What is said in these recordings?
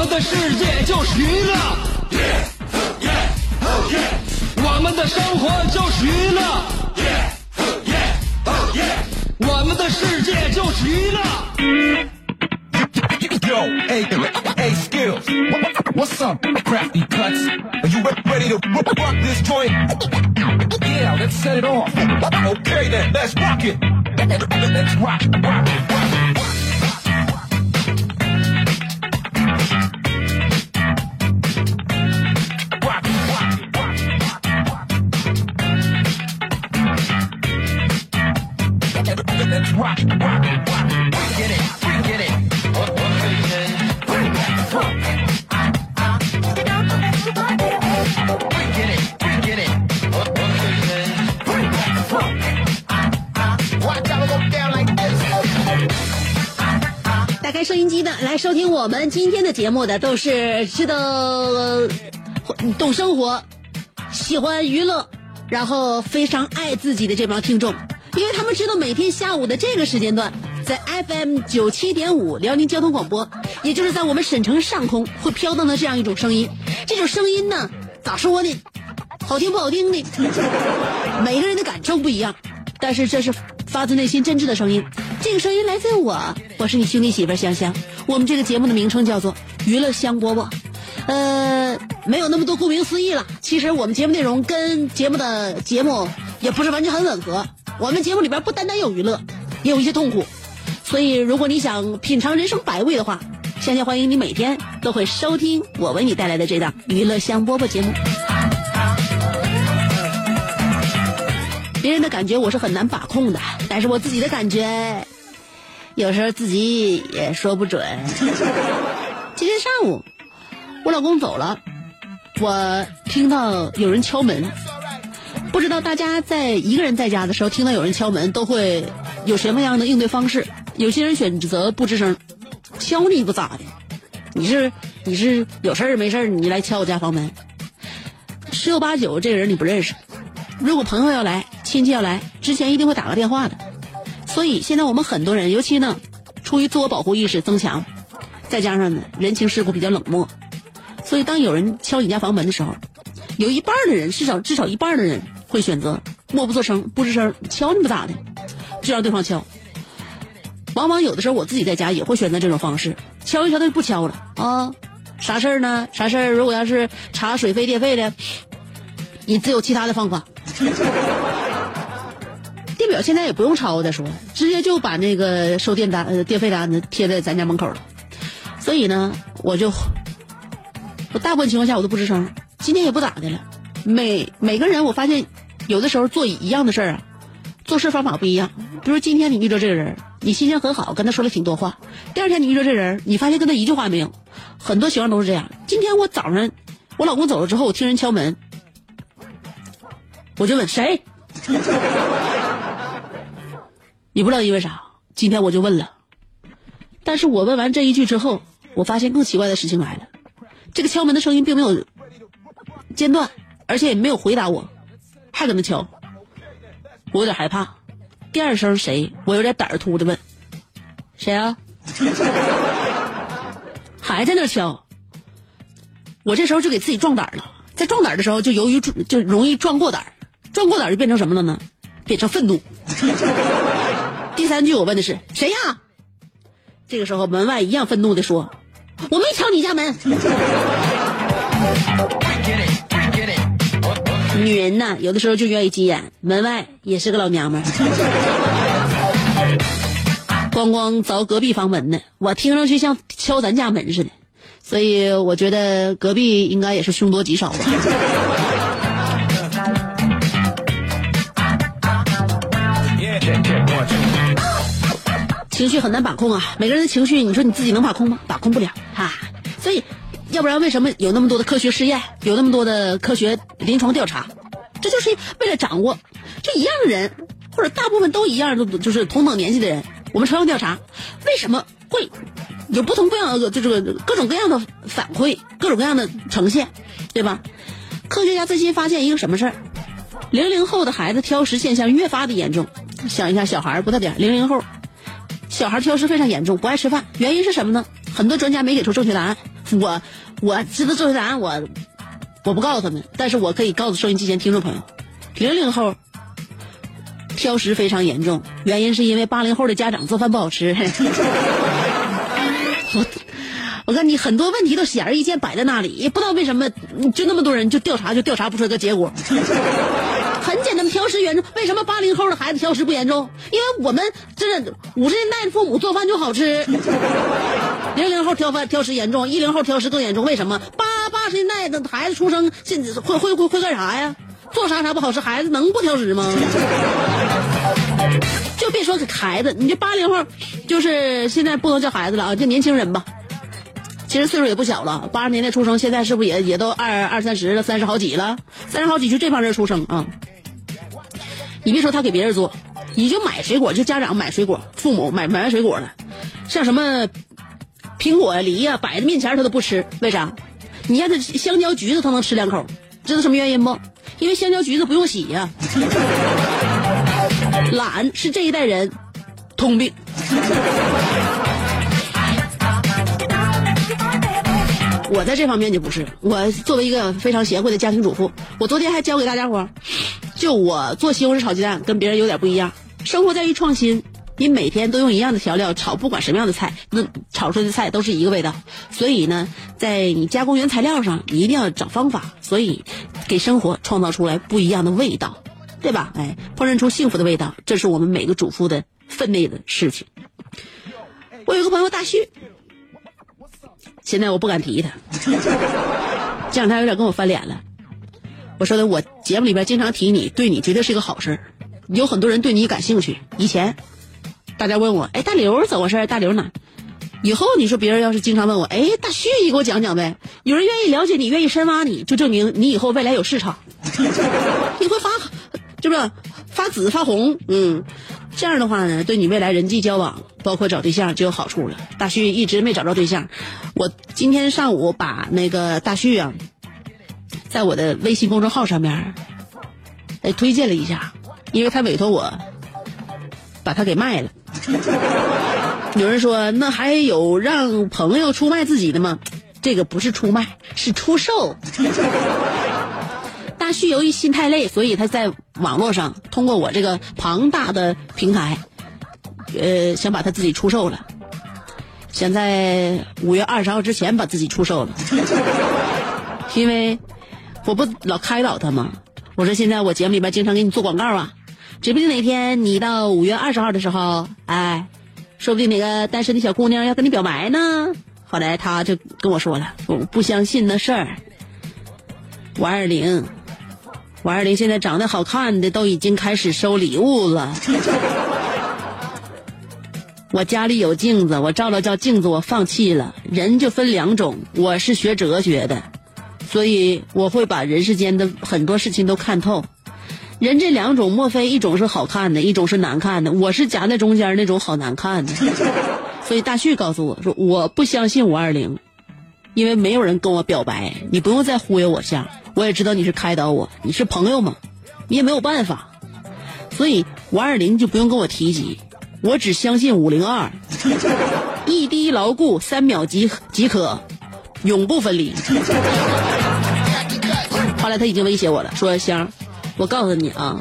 们的世界就是娱乐，我们的生活就是娱乐，我们的世界就是娱乐。Yo, hey, hey, skills. What's up, crafty cuts? Are you ready to rock rock this joint? Yeah, let's set it off. Okay then, let's rock it. Let's rock, rock, rock. 打开收音机的，来收听我们今天的节目的都是知道懂生活、喜欢娱乐，然后非常爱自己的这帮听众。知道每天下午的这个时间段，在 FM 九七点五辽宁交通广播，也就是在我们省城上空会飘荡的这样一种声音。这种声音呢，咋说呢？好听不好听呢？每个人的感受不一样，但是这是发自内心真挚的声音。这个声音来自我，我是你兄弟媳妇香香。我们这个节目的名称叫做娱乐香饽饽，呃，没有那么多顾名思义了。其实我们节目内容跟节目的节目也不是完全很吻合。我们节目里边不单单有娱乐，也有一些痛苦。所以，如果你想品尝人生百味的话，香香欢迎你每天都会收听我为你带来的这档娱乐香饽饽节目。别人的感觉我是很难把控的，但是我自己的感觉，有时候自己也说不准。今天上午，我老公走了，我听到有人敲门，不知道大家在一个人在家的时候听到有人敲门，都会有什么样的应对方式？有些人选择不吱声，敲你不咋的，你是你是有事儿没事儿你来敲我家房门，十有八九这个人你不认识。如果朋友要来，亲戚要来，之前一定会打个电话的。所以现在我们很多人，尤其呢，出于自我保护意识增强，再加上呢人情世故比较冷漠，所以当有人敲你家房门的时候，有一半的人，至少至少一半的人会选择默不作声、不吱声，敲你不咋的，就让对方敲。往往有的时候我自己在家也会选择这种方式，敲一敲他就不敲了啊，啥事儿呢？啥事儿？如果要是查水费电费的，你自有其他的方法。电表现在也不用抄再说，直接就把那个收电单、电费单子贴在咱家门口了。所以呢，我就我大部分情况下我都不吱声，今天也不咋的了。每每个人我发现，有的时候做一样的事儿啊，做事方法不一样。比如今天你遇到这个人，你心情很好，跟他说了挺多话；第二天你遇到这人，你发现跟他一句话没有。很多情况都是这样。今天我早上我老公走了之后，我听人敲门，我就问谁。也不知道因为啥，今天我就问了。但是我问完这一句之后，我发现更奇怪的事情来了，这个敲门的声音并没有间断，而且也没有回答我，还搁那敲，我有点害怕。第二声谁？我有点胆儿突的问，谁啊？还在那敲。我这时候就给自己壮胆了，在壮胆的时候，就由于就容易壮过胆，壮过胆就变成什么了呢？变成愤怒。第三句我问的是谁呀？这个时候门外一样愤怒的说：“我没敲你家门。”女人呐，有的时候就愿意急眼，门外也是个老娘们儿，咣咣凿隔壁房门呢，我听上去像敲咱家门似的，所以我觉得隔壁应该也是凶多吉少吧。情绪很难把控啊，每个人的情绪，你说你自己能把控吗？把控不了啊。所以，要不然为什么有那么多的科学试验，有那么多的科学临床调查？这就是为了掌握，就一样的人，或者大部分都一样，的就是同等年纪的人，我们抽样调查，为什么会有不同各样的就这个各种各样的反馈，各种各样的呈现，对吧？科学家最新发现一个什么事儿？零零后的孩子挑食现象越发的严重。想一下，小孩不大点，零零后，小孩挑食非常严重，不爱吃饭，原因是什么呢？很多专家没给出正确答案。我我知道正确答案，我我不告诉他们，但是我可以告诉收音机前听众朋友，零零后挑食非常严重，原因是因为八零后的家长做饭不好吃。我我看你很多问题都显而易见摆在那里，也不知道为什么就那么多人就调查就调查不出个结果。很简单，挑食严重。为什么八零后的孩子挑食不严重？因为我们这五十年代的父母做饭就好吃。零零后挑饭挑食严重，一零后挑食更严重。为什么？八八十年代的孩子出生，现会会会会干啥呀？做啥啥不好吃，孩子能不挑食吗？就别说给孩子，你这八零后，就是现在不能叫孩子了啊，叫年轻人吧。其实岁数也不小了，八十年代出生，现在是不是也也都二二三十了，三十好几了？三十好几就这帮人出生啊！你别说他给别人做，你就买水果，就家长买水果，父母买买完水果了，像什么苹果、梨呀，摆在面前他都不吃，为啥？你让他香蕉、橘子他能吃两口，知道什么原因不？因为香蕉、橘子不用洗呀。懒是这一代人通病。我在这方面就不是，我作为一个非常贤惠的家庭主妇，我昨天还教给大家伙，就我做西红柿炒鸡蛋跟别人有点不一样。生活在于创新，你每天都用一样的调料炒，不管什么样的菜，那炒出来的菜都是一个味道。所以呢，在你加工原材料上，你一定要找方法，所以给生活创造出来不一样的味道，对吧？哎，烹饪出幸福的味道，这是我们每个主妇的分内的事情。我有个朋友大旭。现在我不敢提他，这两天有点跟我翻脸了。我说的，我节目里边经常提你，对你绝对是个好事有很多人对你感兴趣。以前大家问我，哎，大刘怎么回事？大刘哪？以后你说别人要是经常问我，哎，大旭，你给我讲讲呗。有人愿意了解你，愿意深挖你，就证明你以后未来有市场。你会发，就是发紫发红？嗯。这样的话呢，对你未来人际交往，包括找对象就有好处了。大旭一直没找着对象，我今天上午把那个大旭啊，在我的微信公众号上面，哎推荐了一下，因为他委托我把他给卖了。有人说，那还有让朋友出卖自己的吗？这个不是出卖，是出售。大旭由于心太累，所以他在网络上通过我这个庞大的平台，呃，想把他自己出售了，想在五月二十号之前把自己出售了，因为我不老开导他吗？我说现在我节目里边经常给你做广告啊，指不定哪天你到五月二十号的时候，哎，说不定哪个单身的小姑娘要跟你表白呢。后来他就跟我说了，我不相信那事儿，五二零。五二零现在长得好看的都已经开始收礼物了。我家里有镜子，我照了照镜子，我放弃了。人就分两种，我是学哲学的，所以我会把人世间的很多事情都看透。人这两种，莫非一种是好看的，一种是难看的？我是夹在中间那种好难看的。所以大旭告诉我说，我不相信五二零，因为没有人跟我表白，你不用再忽悠我下。我也知道你是开导我，你是朋友嘛，你也没有办法，所以五二零就不用跟我提及，我只相信五零二，一滴牢固，三秒即即可，永不分离。后来他已经威胁我了，说香，我告诉你啊，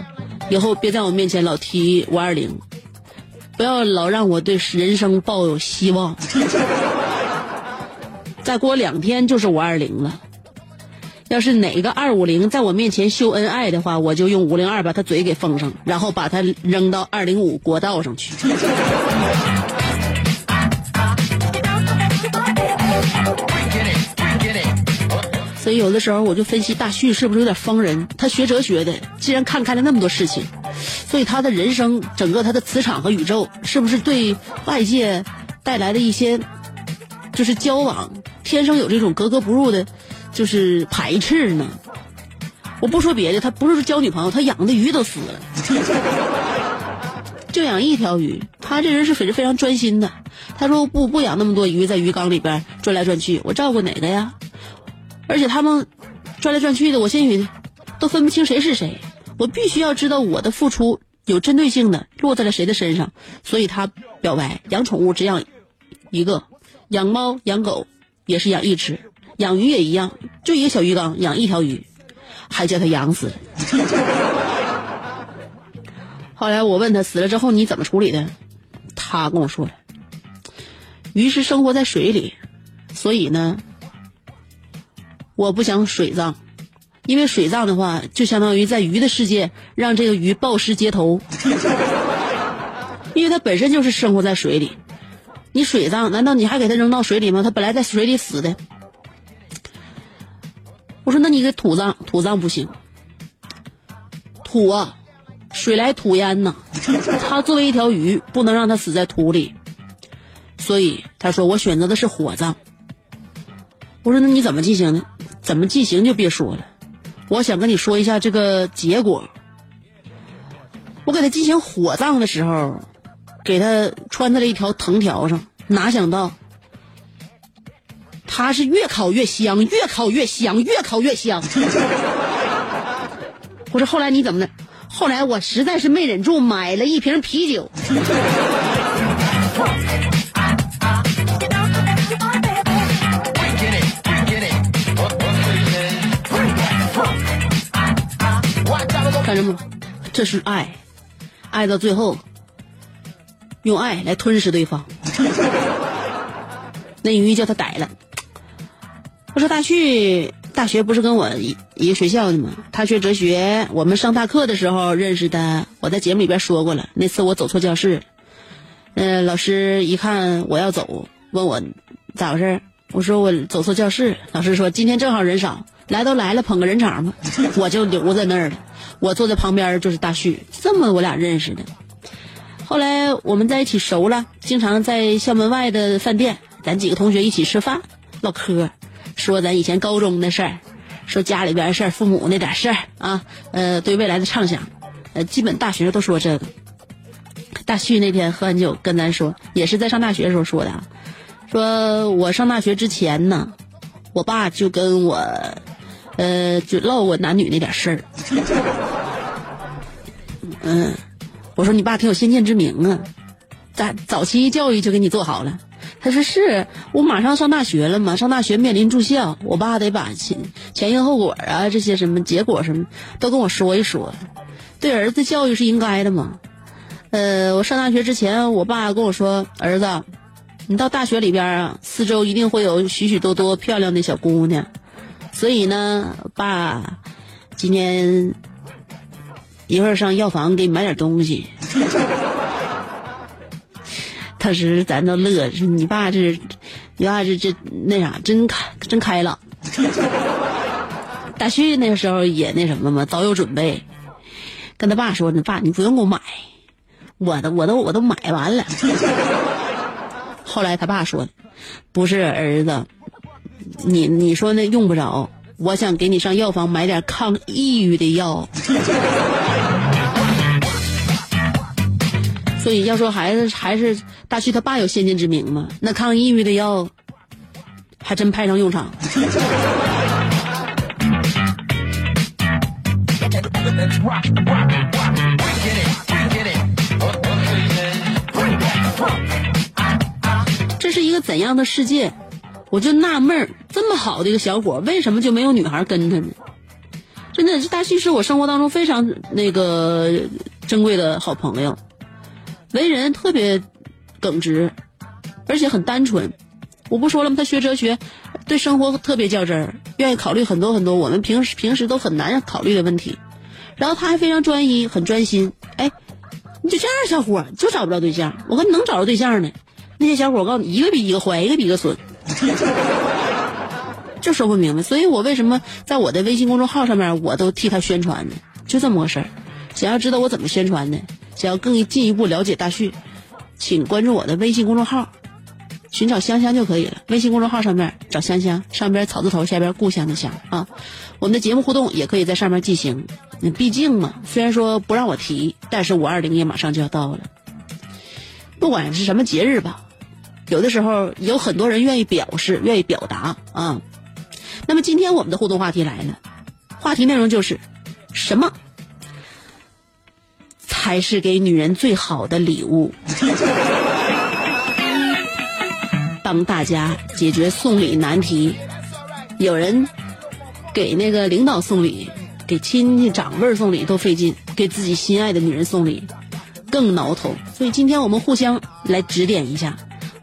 以后别在我面前老提五二零，不要老让我对人生抱有希望。再过两天就是五二零了。要是哪个二五零在我面前秀恩爱的话，我就用五零二把他嘴给封上，然后把他扔到二零五国道上去。所以有的时候我就分析大旭是不是有点疯人？他学哲学的，既然看开了那么多事情，所以他的人生整个他的磁场和宇宙，是不是对外界带来的一些就是交往？天生有这种格格不入的，就是排斥呢？我不说别的，他不是说交女朋友，他养的鱼都死了，就养一条鱼。他这人是非常非常专心的。他说不不养那么多鱼在鱼缸里边转来转去，我照顾哪个呀？而且他们转来转去的，我心里都分不清谁是谁。我必须要知道我的付出有针对性的落在了谁的身上。所以他表白养宠物只养一个，养猫养狗也是养一只，养鱼也一样，就一个小鱼缸养一条鱼。还叫他养死。后来我问他死了之后你怎么处理的，他跟我说，鱼是生活在水里，所以呢，我不想水葬，因为水葬的话就相当于在鱼的世界让这个鱼暴尸街头，因为它本身就是生活在水里，你水葬难道你还给它扔到水里吗？它本来在水里死的。我说：“那你给土葬，土葬不行。土啊，水来土淹呐。它作为一条鱼，不能让它死在土里。所以他说我选择的是火葬。我说那你怎么进行呢？怎么进行就别说了。我想跟你说一下这个结果。我给他进行火葬的时候，给他穿在了一条藤条上，哪想到。”他是越烤越香，越烤越香，越烤越香。我说后来你怎么的？后来我实在是没忍住，买了一瓶啤酒。这是爱，爱到最后，用爱来吞噬对方。那鱼叫他逮了。我说大旭大学不是跟我一一个学校的吗？他学哲学，我们上大课的时候认识的。我在节目里边说过了，那次我走错教室，嗯，老师一看我要走，问我咋回事？我说我走错教室。老师说今天正好人少，来都来了，捧个人场吧。我就留在那儿了。我坐在旁边就是大旭，这么我俩认识的。后来我们在一起熟了，经常在校门外的饭店，咱几个同学一起吃饭唠嗑。说咱以前高中的事儿，说家里边事儿，父母那点事儿啊，呃，对未来的畅想，呃，基本大学都说这个。大旭那天喝完酒跟咱说，也是在上大学的时候说的，说我上大学之前呢，我爸就跟我，呃，就唠过男女那点事儿。嗯，我说你爸挺有先见之明啊，早早期教育就给你做好了。他说是我马上上大学了嘛，上大学面临住校，我爸得把前前因后果啊这些什么结果什么都跟我说一说，对儿子教育是应该的嘛。呃，我上大学之前，我爸跟我说，儿子，你到大学里边啊，四周一定会有许许多多漂亮的小姑娘，所以呢，爸，今天一会儿上药房给你买点东西。当时咱都乐，说你爸这，你爸这这那啥，真开真开朗。大旭那时候也那什么嘛，早有准备，跟他爸说：“你爸，你不用给我买，我都我都我都买完了。” 后来他爸说：“不是儿子，你你说那用不着，我想给你上药房买点抗抑郁的药。”所以要说孩子还是大旭他爸有先见之明嘛？那抗抑郁的药还真派上用场。这是一个怎样的世界？我就纳闷儿，这么好的一个小伙，为什么就没有女孩跟他呢？真的，这大旭是我生活当中非常那个珍贵的好朋友。为人特别耿直，而且很单纯。我不说了吗？他学哲学，对生活特别较真儿，愿意考虑很多很多我们平时平时都很难考虑的问题。然后他还非常专一，很专心。哎，你就这样小伙就找不着对象？我跟你能找着对象呢。那些小伙我告诉你，一个比一个坏，一个比一个损，就说不明白。所以我为什么在我的微信公众号上面，我都替他宣传呢？就这么个事儿。想要知道我怎么宣传的？想要更进一步了解大旭，请关注我的微信公众号寻找香香就可以了。微信公众号上面找香香，上边草字头，下边故乡的乡啊。我们的节目互动也可以在上面进行。毕竟嘛，虽然说不让我提，但是五二零也马上就要到了。不管是什么节日吧，有的时候有很多人愿意表示，愿意表达啊。那么今天我们的互动话题来了，话题内容就是什么才是给女人最好的礼物？帮大家解决送礼难题。有人给那个领导送礼，给亲戚长辈送礼都费劲，给自己心爱的女人送礼更挠头。所以今天我们互相来指点一下。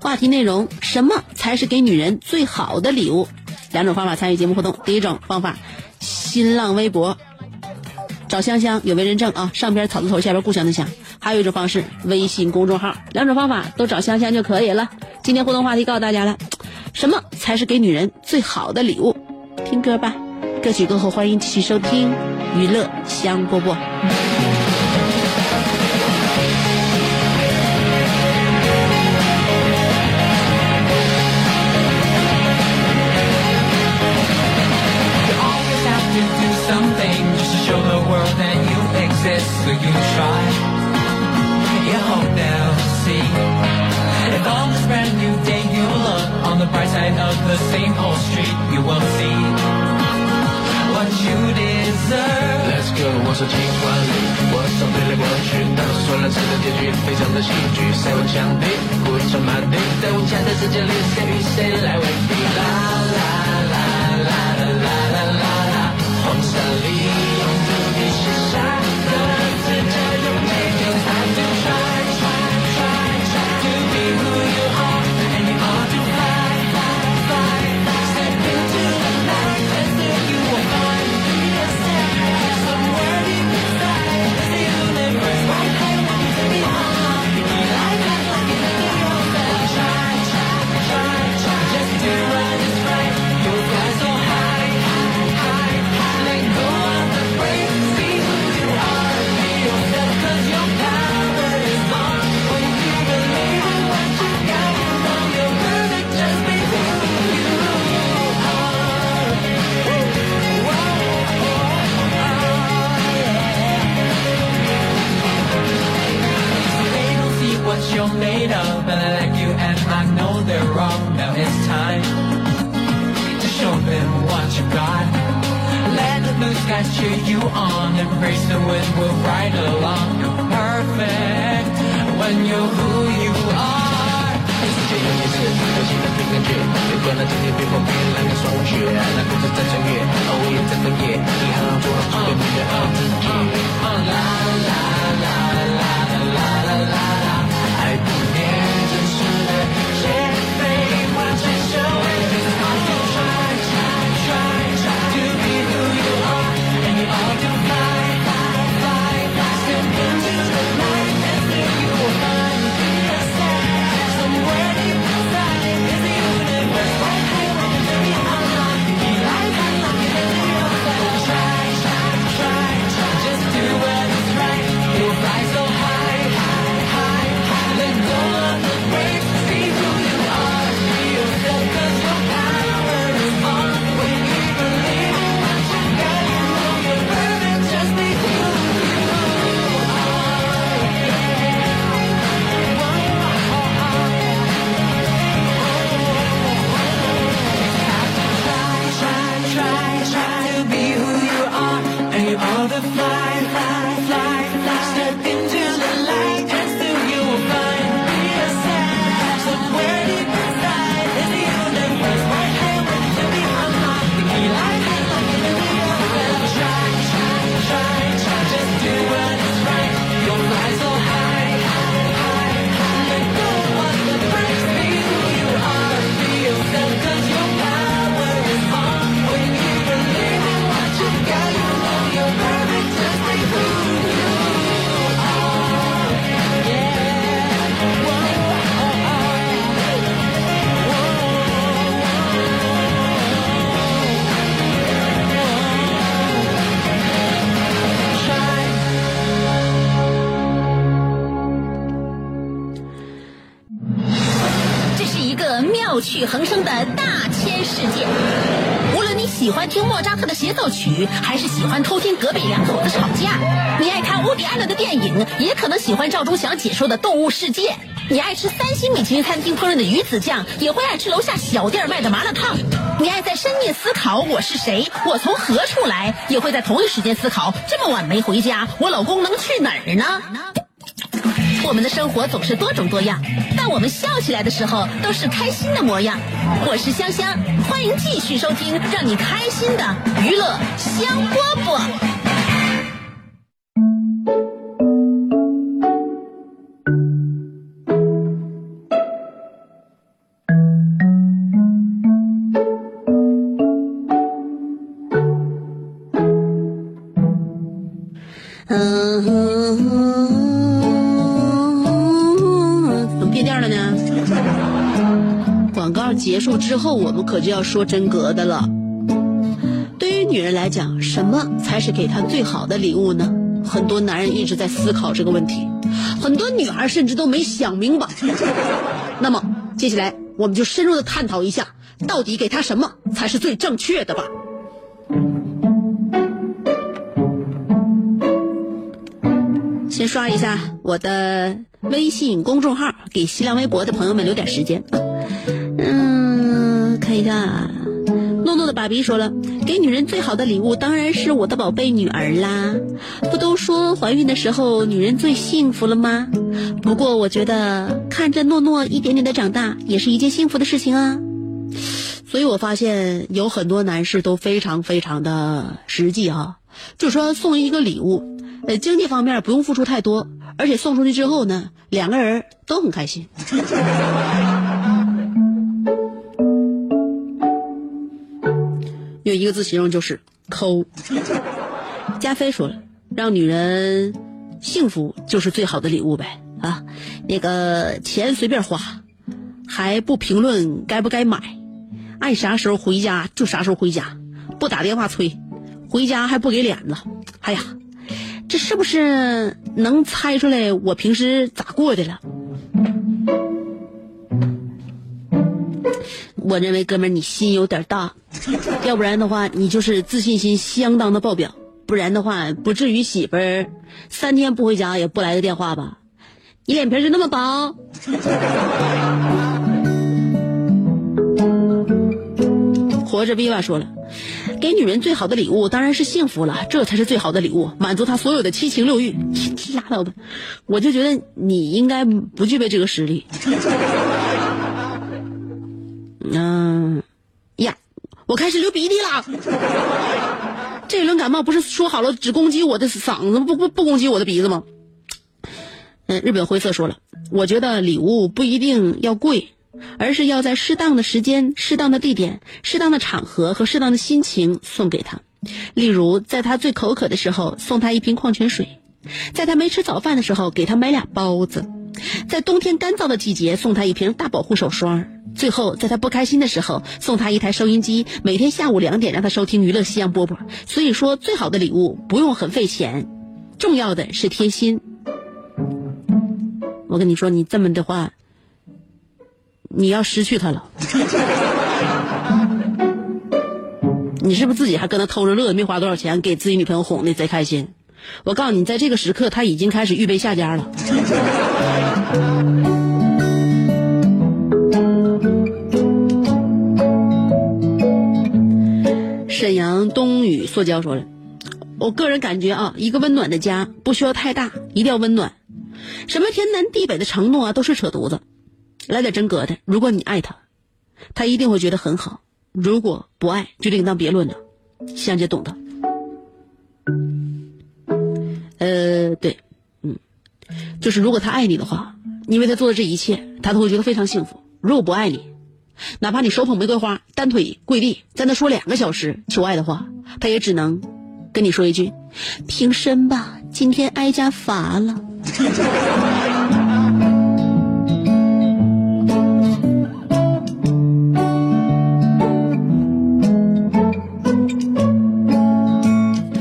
话题内容：什么才是给女人最好的礼物？两种方法参与节目互动。第一种方法，新浪微博找香香有为人证啊，上边草字头，下边故乡的乡。还有一种方式，微信公众号。两种方法都找香香就可以了。今天互动话题告诉大家了，什么才是给女人最好的礼物？听歌吧，歌曲过后欢迎继续收听娱乐香饽饽。you try. You hope they'll see. If on this brand new day you look on the bright side of the same old street, you will see what you deserve. Let's go，我说请管理，我手飞来过去，但是说了这个结局非常的戏剧，谁会想敌？不会穿马丁，在无常的世界里，谁与谁来为敌？啦。made of I like you and I know they're wrong. Now it's time to show them what you got. Let the blue skies cheer you on. and Embrace the wind, we'll ride along. You're perfect when you're who you are. 解说的《动物世界》。你爱吃三星米其林餐厅烹饪的鱼子酱，也会爱吃楼下小店卖的麻辣烫。你爱在深夜思考我是谁，我从何处来，也会在同一时间思考这么晚没回家，我老公能去哪儿呢？我们的生活总是多种多样，但我们笑起来的时候都是开心的模样。我是香香，欢迎继续收听让你开心的娱乐香饽饽。之后，我们可就要说真格的了。对于女人来讲，什么才是给她最好的礼物呢？很多男人一直在思考这个问题，很多女孩甚至都没想明白。那么，接下来我们就深入的探讨一下，到底给她什么才是最正确的吧。先刷一下我的微信公众号，给新浪微博的朋友们留点时间。嗯，看一下，诺诺的爸比说了，给女人最好的礼物当然是我的宝贝女儿啦。不都说怀孕的时候女人最幸福了吗？不过我觉得看着诺诺一点点的长大，也是一件幸福的事情啊。所以我发现有很多男士都非常非常的实际啊，就说送一个礼物。呃，经济方面不用付出太多，而且送出去之后呢，两个人都很开心。一个字形容就是抠。加菲说了，让女人幸福就是最好的礼物呗啊！那个钱随便花，还不评论该不该买，爱啥时候回家就啥时候回家，不打电话催，回家还不给脸子，哎呀！这是不是能猜出来我平时咋过的了？我认为哥们儿你心有点大，要不然的话你就是自信心相当的爆表，不然的话不至于媳妇儿三天不回家也不来个电话吧？你脸皮是那么薄？活着 viva 说了。给女人最好的礼物当然是幸福了，这才是最好的礼物，满足她所有的七情六欲。拉倒吧，我就觉得你应该不具备这个实力。嗯，呀，我开始流鼻涕了。这一轮感冒不是说好了只攻击我的嗓子，不不不攻击我的鼻子吗？嗯，日本灰色说了，我觉得礼物不一定要贵。而是要在适当的时间、适当的地点、适当的场合和适当的心情送给他。例如，在他最口渴的时候，送他一瓶矿泉水；在他没吃早饭的时候，给他买俩包子；在冬天干燥的季节，送他一瓶大保护手霜；最后，在他不开心的时候，送他一台收音机，每天下午两点让他收听娱乐夕阳波波。所以说，最好的礼物不用很费钱，重要的是贴心。我跟你说，你这么的话。你要失去他了，你是不是自己还跟他偷着乐，没花多少钱，给自己女朋友哄的贼开心？我告诉你，在这个时刻，他已经开始预备下家了。沈阳冬雨塑胶说了，我个人感觉啊，一个温暖的家不需要太大，一定要温暖。什么天南地北的承诺啊，都是扯犊子。来点真格的，如果你爱他，他一定会觉得很好；如果不爱，就另当别论了。香姐懂的。呃，对，嗯，就是如果他爱你的话，你为他做的这一切，他都会觉得非常幸福；如果不爱你，哪怕你手捧玫瑰花，单腿跪地，在那说两个小时求爱的话，他也只能跟你说一句：“平身吧，今天哀家乏了。”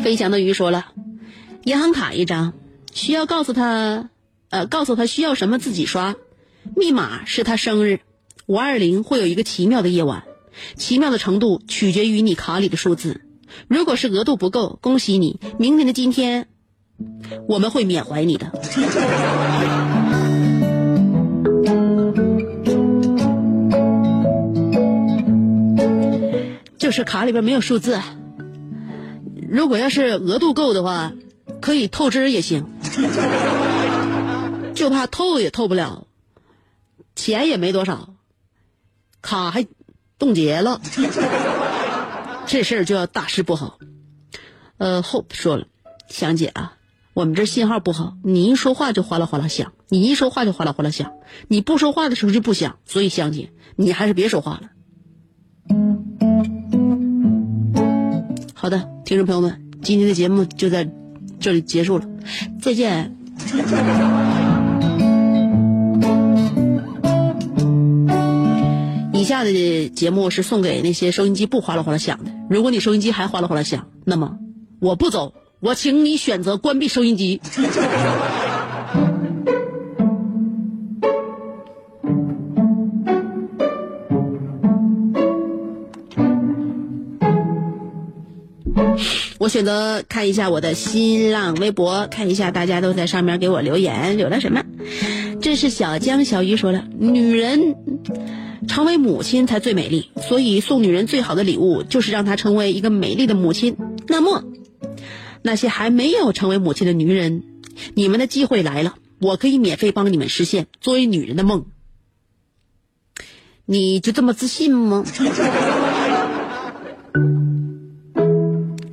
飞翔的鱼说了，银行卡一张，需要告诉他，呃，告诉他需要什么自己刷，密码是他生日，五二零会有一个奇妙的夜晚，奇妙的程度取决于你卡里的数字。如果是额度不够，恭喜你，明年的今天我们会缅怀你的。就是卡里边没有数字，如果要是额度够的话，可以透支也行，就怕透也透不了，钱也没多少，卡还冻结了，这事儿就要大事不好。呃，Hope 说了，香姐啊，我们这信号不好，你一说话就哗啦哗啦响，你一说话就哗啦哗啦响，你不说话的时候就不响，所以香姐，你还是别说话了。好的，听众朋友们，今天的节目就在这里结束了，再见。下的节目是送给那些收音机不哗啦哗啦响的。如果你收音机还哗啦哗啦响，那么我不走，我请你选择关闭收音机。我选择看一下我的新浪微博，看一下大家都在上面给我留言，留了什么？这是小江小鱼说了，女人成为母亲才最美丽，所以送女人最好的礼物就是让她成为一个美丽的母亲。那么，那些还没有成为母亲的女人，你们的机会来了，我可以免费帮你们实现作为女人的梦。你就这么自信吗？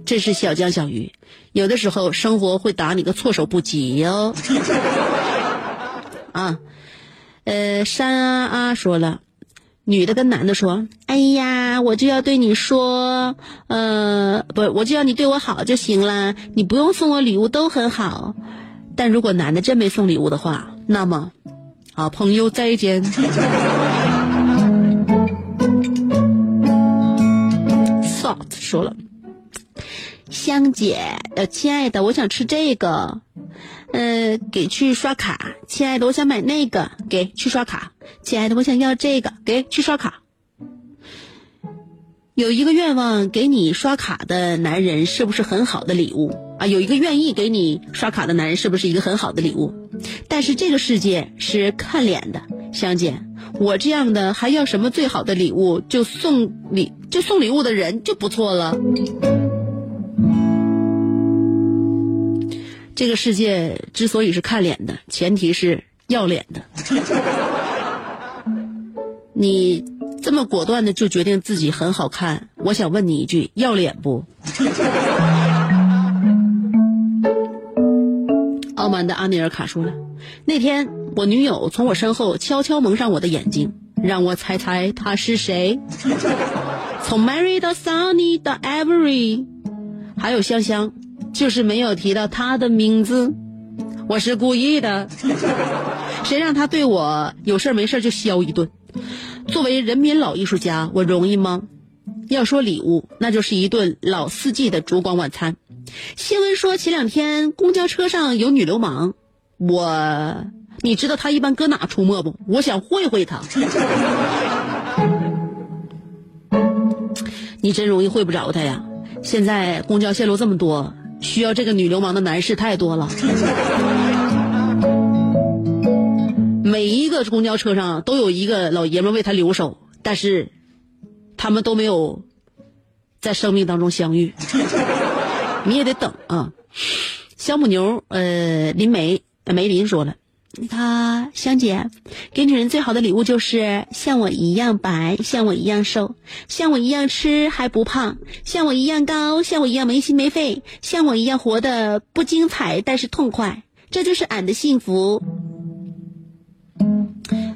这是小江小鱼，有的时候生活会打你个措手不及哟。啊，呃，山啊啊说了，女的跟男的说：“哎呀，我就要对你说，呃，不，我就要你对我好就行了，你不用送我礼物都很好。但如果男的真没送礼物的话，那么，好朋友再见。”Salt 说了。香姐，呃，亲爱的，我想吃这个，呃，给去刷卡。亲爱的，我想买那个，给去刷卡。亲爱的，我想要这个，给去刷卡。有一个愿望给你刷卡的男人是不是很好的礼物啊？有一个愿意给你刷卡的男人是不是一个很好的礼物？但是这个世界是看脸的，香姐，我这样的还要什么最好的礼物？就送礼，就送礼物的人就不错了。这个世界之所以是看脸的，前提是要脸的。你这么果断的就决定自己很好看，我想问你一句：要脸不？傲慢的阿米尔卡说了，那天我女友从我身后悄悄蒙上我的眼睛，让我猜猜她是谁。从 Mary 到 Sunny 到 Every，还有香香。就是没有提到他的名字，我是故意的。谁让他对我有事没事就削一顿？作为人民老艺术家，我容易吗？要说礼物，那就是一顿老四季的烛光晚餐。新闻说前两天公交车上有女流氓，我你知道他一般搁哪出没不？我想会会他。你真容易会不着他呀！现在公交线路这么多。需要这个女流氓的男士太多了，每一个公交车上都有一个老爷们为他留守，但是他们都没有在生命当中相遇，你也得等啊。小母牛，呃，林梅梅林说了。他香姐，给女人最好的礼物就是像我一样白，像我一样瘦，像我一样吃还不胖，像我一样高，像我一样没心没肺，像我一样活得不精彩但是痛快，这就是俺的幸福。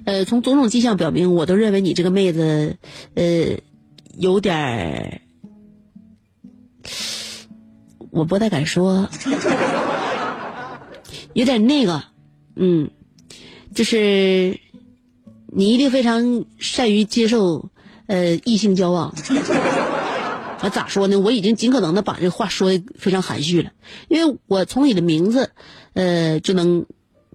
呃，从种种迹象表明，我都认为你这个妹子，呃，有点儿，我不太敢说，有点那个。嗯，就是你一定非常善于接受呃异性交往。啊，咋说呢？我已经尽可能的把这话说的非常含蓄了，因为我从你的名字呃就能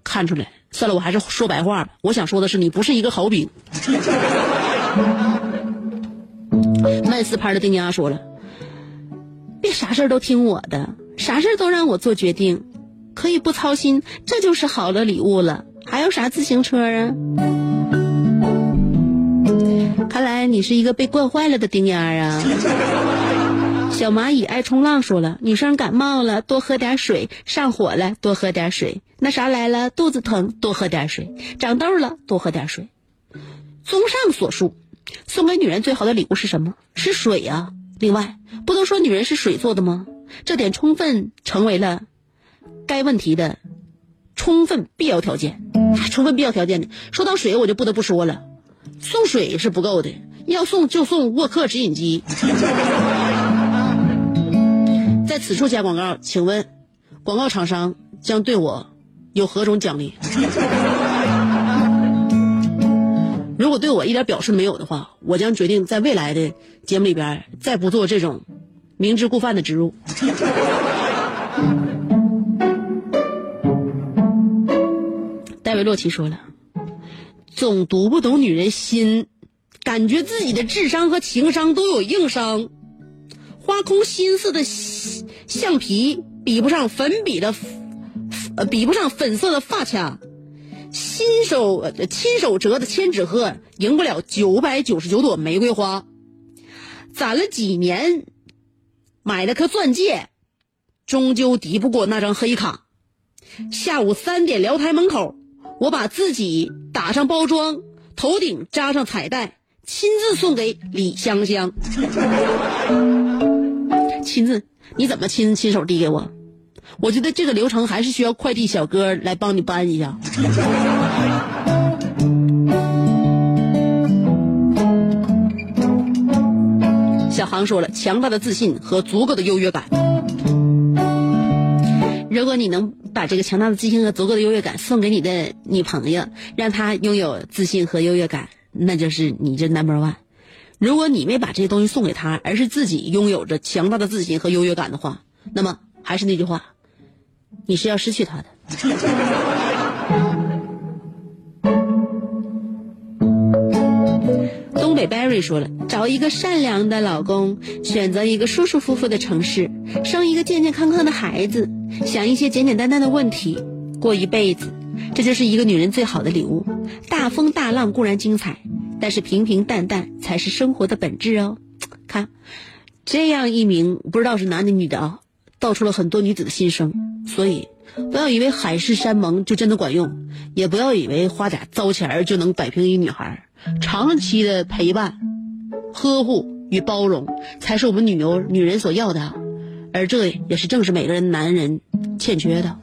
看出来，算了，我还是说白话吧。我想说的是，你不是一个好兵。曼斯拍的丁家说了，别啥事儿都听我的，啥事儿都让我做决定，可以不操心，这就是好的礼物了。还有啥自行车啊？看来你是一个被惯坏了的丁丫啊。小蚂蚁爱冲浪说了，女生感冒了多喝点水，上火了多喝点水，那啥来了肚子疼多喝点水，长痘了多喝点水。综上所述，送给女人最好的礼物是什么？是水啊！另外，不都说女人是水做的吗？这点充分成为了该问题的充分必要条件。充分必要条件的，说到水，我就不得不说了，送水是不够的，要送就送沃克直饮机。在此处加广告，请问，广告厂商将对我有何种奖励？如果对我一点表示没有的话，我将决定在未来的节目里边再不做这种明知故犯的植入。戴维洛奇说了，总读不懂女人心，感觉自己的智商和情商都有硬伤。花空心思的橡皮比不上粉笔的，呃，比不上粉色的发卡。亲手亲手折的千纸鹤赢不了九百九十九朵玫瑰花。攒了几年，买了颗钻戒，终究敌不过那张黑卡。下午三点聊台门口，我把自己打上包装，头顶扎上彩带，亲自送给李香香。亲自？你怎么亲亲手递给我？我觉得这个流程还是需要快递小哥来帮你搬一下。小航说了，强大的自信和足够的优越感。如果你能把这个强大的自信和足够的优越感送给你的女朋友，让她拥有自信和优越感，那就是你这 number one。如果你没把这些东西送给她，而是自己拥有着强大的自信和优越感的话，那么还是那句话，你是要失去她的。给 Barry 说了，找一个善良的老公，选择一个舒舒服服的城市，生一个健健康康的孩子，想一些简简单单的问题，过一辈子，这就是一个女人最好的礼物。大风大浪固然精彩，但是平平淡淡才是生活的本质哦。看，这样一名不知道是男的女的啊，道出了很多女子的心声。所以，不要以为海誓山盟就真的管用，也不要以为花点糟钱就能摆平一女孩。长期的陪伴、呵护与包容，才是我们女牛女人所要的，而这也是正是每个人男人欠缺的。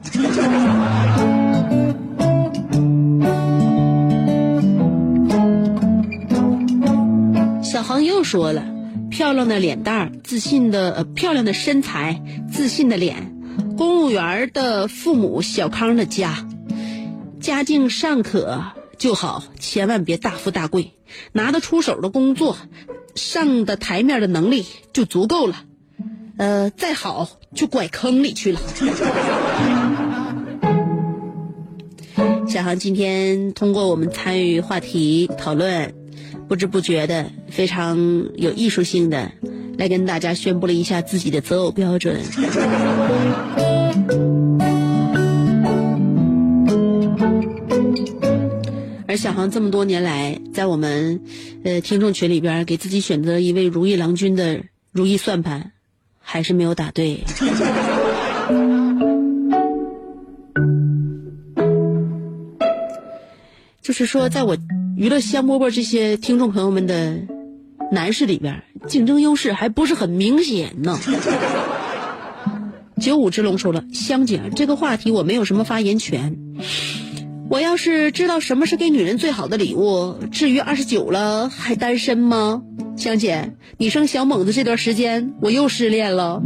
小航又说了，漂亮的脸蛋儿、自信的呃漂亮的身材、自信的脸，公务员的父母、小康的家，家境尚可就好，千万别大富大贵，拿得出手的工作，上的台面的能力就足够了。呃，再好就拐坑里去了。小航今天通过我们参与话题讨论，不知不觉的非常有艺术性的来跟大家宣布了一下自己的择偶标准。小航这么多年来，在我们呃听众群里边给自己选择一位如意郎君的如意算盘，还是没有打对。就是说，在我娱乐香饽饽这些听众朋友们的男士里边，竞争优势还不是很明显呢。九五之龙说了，香姐这个话题我没有什么发言权。我要是知道什么是给女人最好的礼物，至于二十九了还单身吗？香姐，你生小猛子这段时间，我又失恋了。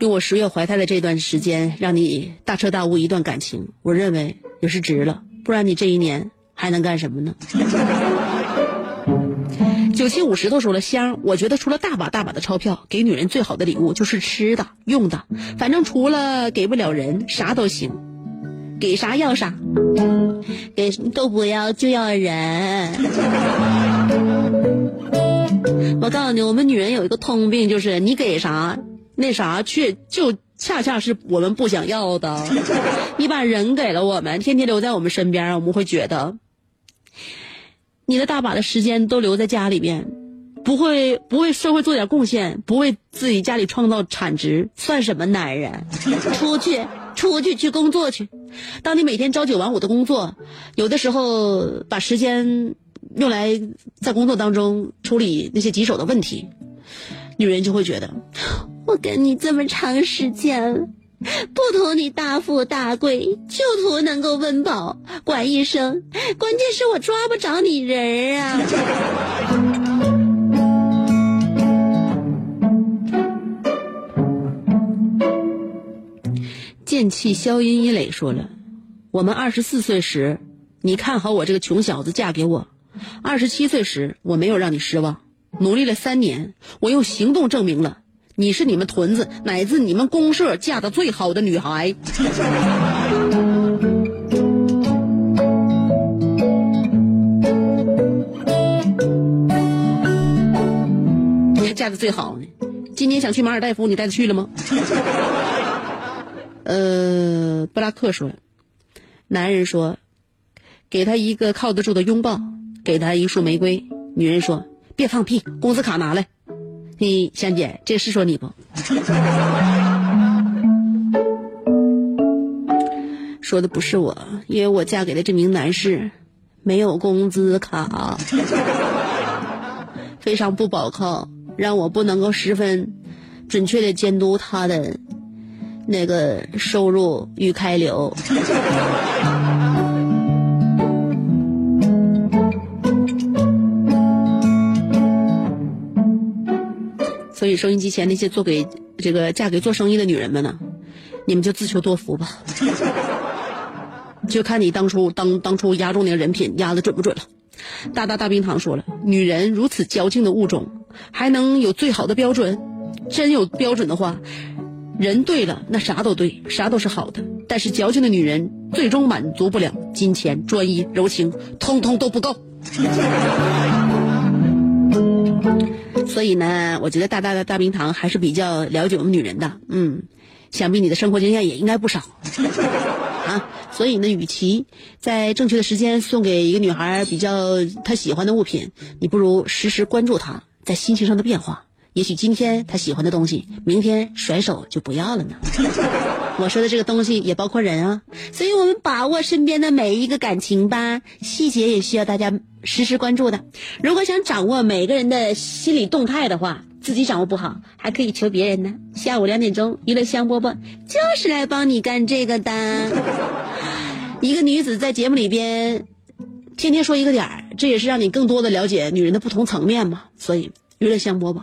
用我十月怀胎的这段时间，让你大彻大悟一段感情，我认为也是值了。不然你这一年还能干什么呢？九七五十都说了香，我觉得除了大把大把的钞票，给女人最好的礼物就是吃的、用的，反正除了给不了人，啥都行，给啥要啥，给都不要就要人。我告诉你，我们女人有一个通病，就是你给啥，那啥却就恰恰是我们不想要的。你把人给了我们，天天留在我们身边，我们会觉得。你的大把的时间都留在家里边，不会不为社会做点贡献，不为自己家里创造产值，算什么男人？出去，出去去工作去。当你每天朝九晚五的工作，有的时候把时间用来在工作当中处理那些棘手的问题，女人就会觉得，我跟你这么长时间。不图你大富大贵，就图能够温饱，管一生。关键是我抓不着你人啊！剑气消音一磊说了：“我们二十四岁时，你看好我这个穷小子嫁给我；二十七岁时，我没有让你失望，努力了三年，我用行动证明了。”你是你们屯子乃至你们公社嫁的最好的女孩，嫁的最好呢。今年想去马尔代夫，你带她去了吗？呃，布拉克说，男人说，给他一个靠得住的拥抱，给他一束玫瑰。女人说，别放屁，工资卡拿来。你香姐，这是说你不？说的不是我，因为我嫁给的这名男士没有工资卡，非常不保靠，让我不能够十分准确的监督他的那个收入与开流。所以，收音机前那些做给这个嫁给做生意的女人们呢，你们就自求多福吧。就看你当初当当初压中那个人品压的准不准了。大大大冰糖说了，女人如此矫情的物种，还能有最好的标准？真有标准的话，人对了，那啥都对，啥都是好的。但是矫情的女人最终满足不了金钱、专一、柔情，通通都不够。所以呢，我觉得大大的大冰糖还是比较了解我们女人的，嗯，想必你的生活经验也应该不少，啊，所以呢，与其在正确的时间送给一个女孩比较她喜欢的物品，你不如时时关注她在心情上的变化，也许今天他喜欢的东西，明天甩手就不要了呢。我说的这个东西也包括人啊，所以我们把握身边的每一个感情吧，细节也需要大家时时关注的。如果想掌握每个人的心理动态的话，自己掌握不好，还可以求别人呢。下午两点钟，娱乐香饽饽就是来帮你干这个的。一个女子在节目里边天天说一个点儿，这也是让你更多的了解女人的不同层面嘛。所以，娱乐香饽饽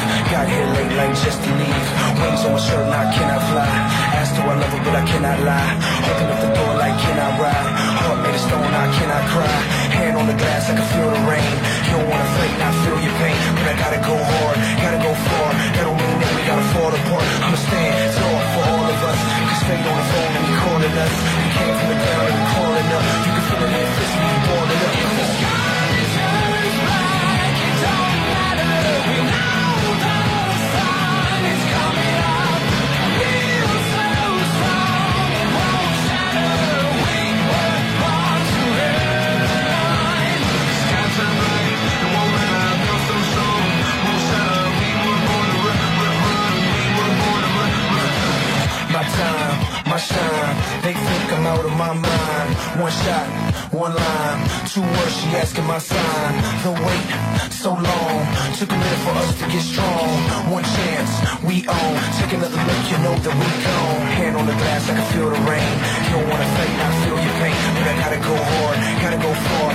Got here late night just to leave. Wings on my shirt, now I cannot fly. Asked do I love her, but I cannot lie. Open up the door like, can I ride? Heart made of stone, I cannot cry. Hand on the glass, I can feel the rain. You don't wanna fight, I feel your pain. But I gotta go hard, gotta go far. That don't mean that we gotta fall apart. I'ma stand tall for all of us. Cause fate on the phone and he calling us. We came from the ground and we calling up. You can feel it in fist, we balling shine. They think I'm out of my mind. One shot, one line. Two words, she asking my sign. The wait, so long. Took a minute for us to get strong. One chance, we own. Take another look, you know that we gone. Hand on the glass, I can feel the rain. You don't wanna fade, I feel your pain. But I gotta go hard, gotta go far.